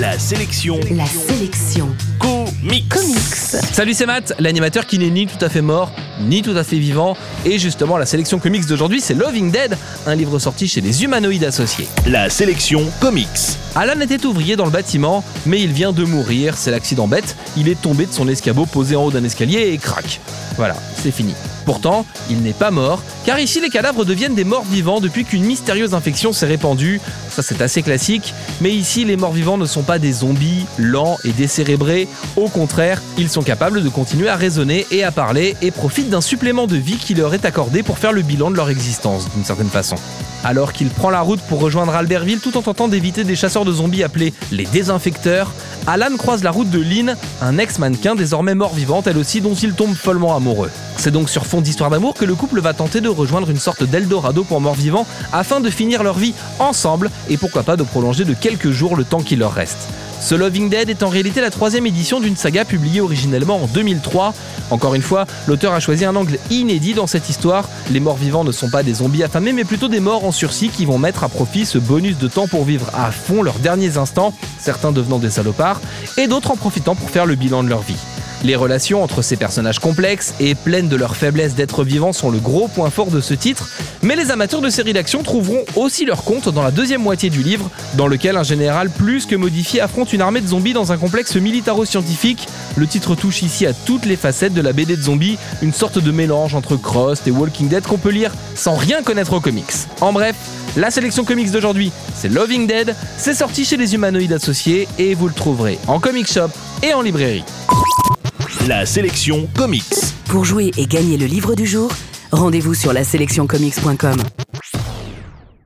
La sélection La sélection comics. comics. Salut c'est Matt, l'animateur qui n'est ni tout à fait mort, ni tout à fait vivant. Et justement, la sélection comics d'aujourd'hui, c'est Loving Dead, un livre sorti chez les humanoïdes associés. La sélection comics. Alan était ouvrier dans le bâtiment, mais il vient de mourir, c'est l'accident bête. Il est tombé de son escabeau posé en haut d'un escalier et crac. Voilà, c'est fini. Pourtant, il n'est pas mort, car ici les cadavres deviennent des morts vivants depuis qu'une mystérieuse infection s'est répandue. Ça c'est assez classique, mais ici les morts vivants ne sont pas des zombies lents et décérébrés. Au contraire, ils sont capables de continuer à raisonner et à parler et profitent d'un supplément de vie qui leur est accordé pour faire le bilan de leur existence d'une certaine façon. Alors qu'il prend la route pour rejoindre Albertville tout en tentant d'éviter des chasseurs de zombies appelés les désinfecteurs, Alan croise la route de Lynn, un ex-mannequin désormais mort-vivante elle aussi dont il tombe follement amoureux. C'est donc sur fond d'histoire d'amour que le couple va tenter de rejoindre une sorte d'Eldorado pour morts-vivants afin de finir leur vie ensemble et pourquoi pas de prolonger de quelques jours le temps qu'il leur reste. Ce Loving Dead est en réalité la troisième édition d'une saga publiée originellement en 2003. Encore une fois, l'auteur a choisi un angle inédit dans cette histoire. Les morts vivants ne sont pas des zombies affamés, mais plutôt des morts en sursis qui vont mettre à profit ce bonus de temps pour vivre à fond leurs derniers instants, certains devenant des salopards, et d'autres en profitant pour faire le bilan de leur vie. Les relations entre ces personnages complexes et pleines de leur faiblesse d'être vivants sont le gros point fort de ce titre, mais les amateurs de séries d'action trouveront aussi leur compte dans la deuxième moitié du livre, dans lequel un général plus que modifié affronte une armée de zombies dans un complexe militaro-scientifique. Le titre touche ici à toutes les facettes de la BD de zombies, une sorte de mélange entre Crost et Walking Dead qu'on peut lire sans rien connaître aux comics. En bref, la sélection comics d'aujourd'hui, c'est Loving Dead, c'est sorti chez les humanoïdes associés et vous le trouverez en comic shop et en librairie. La sélection comics. Pour jouer et gagner le livre du jour, rendez-vous sur la sélectioncomics.com.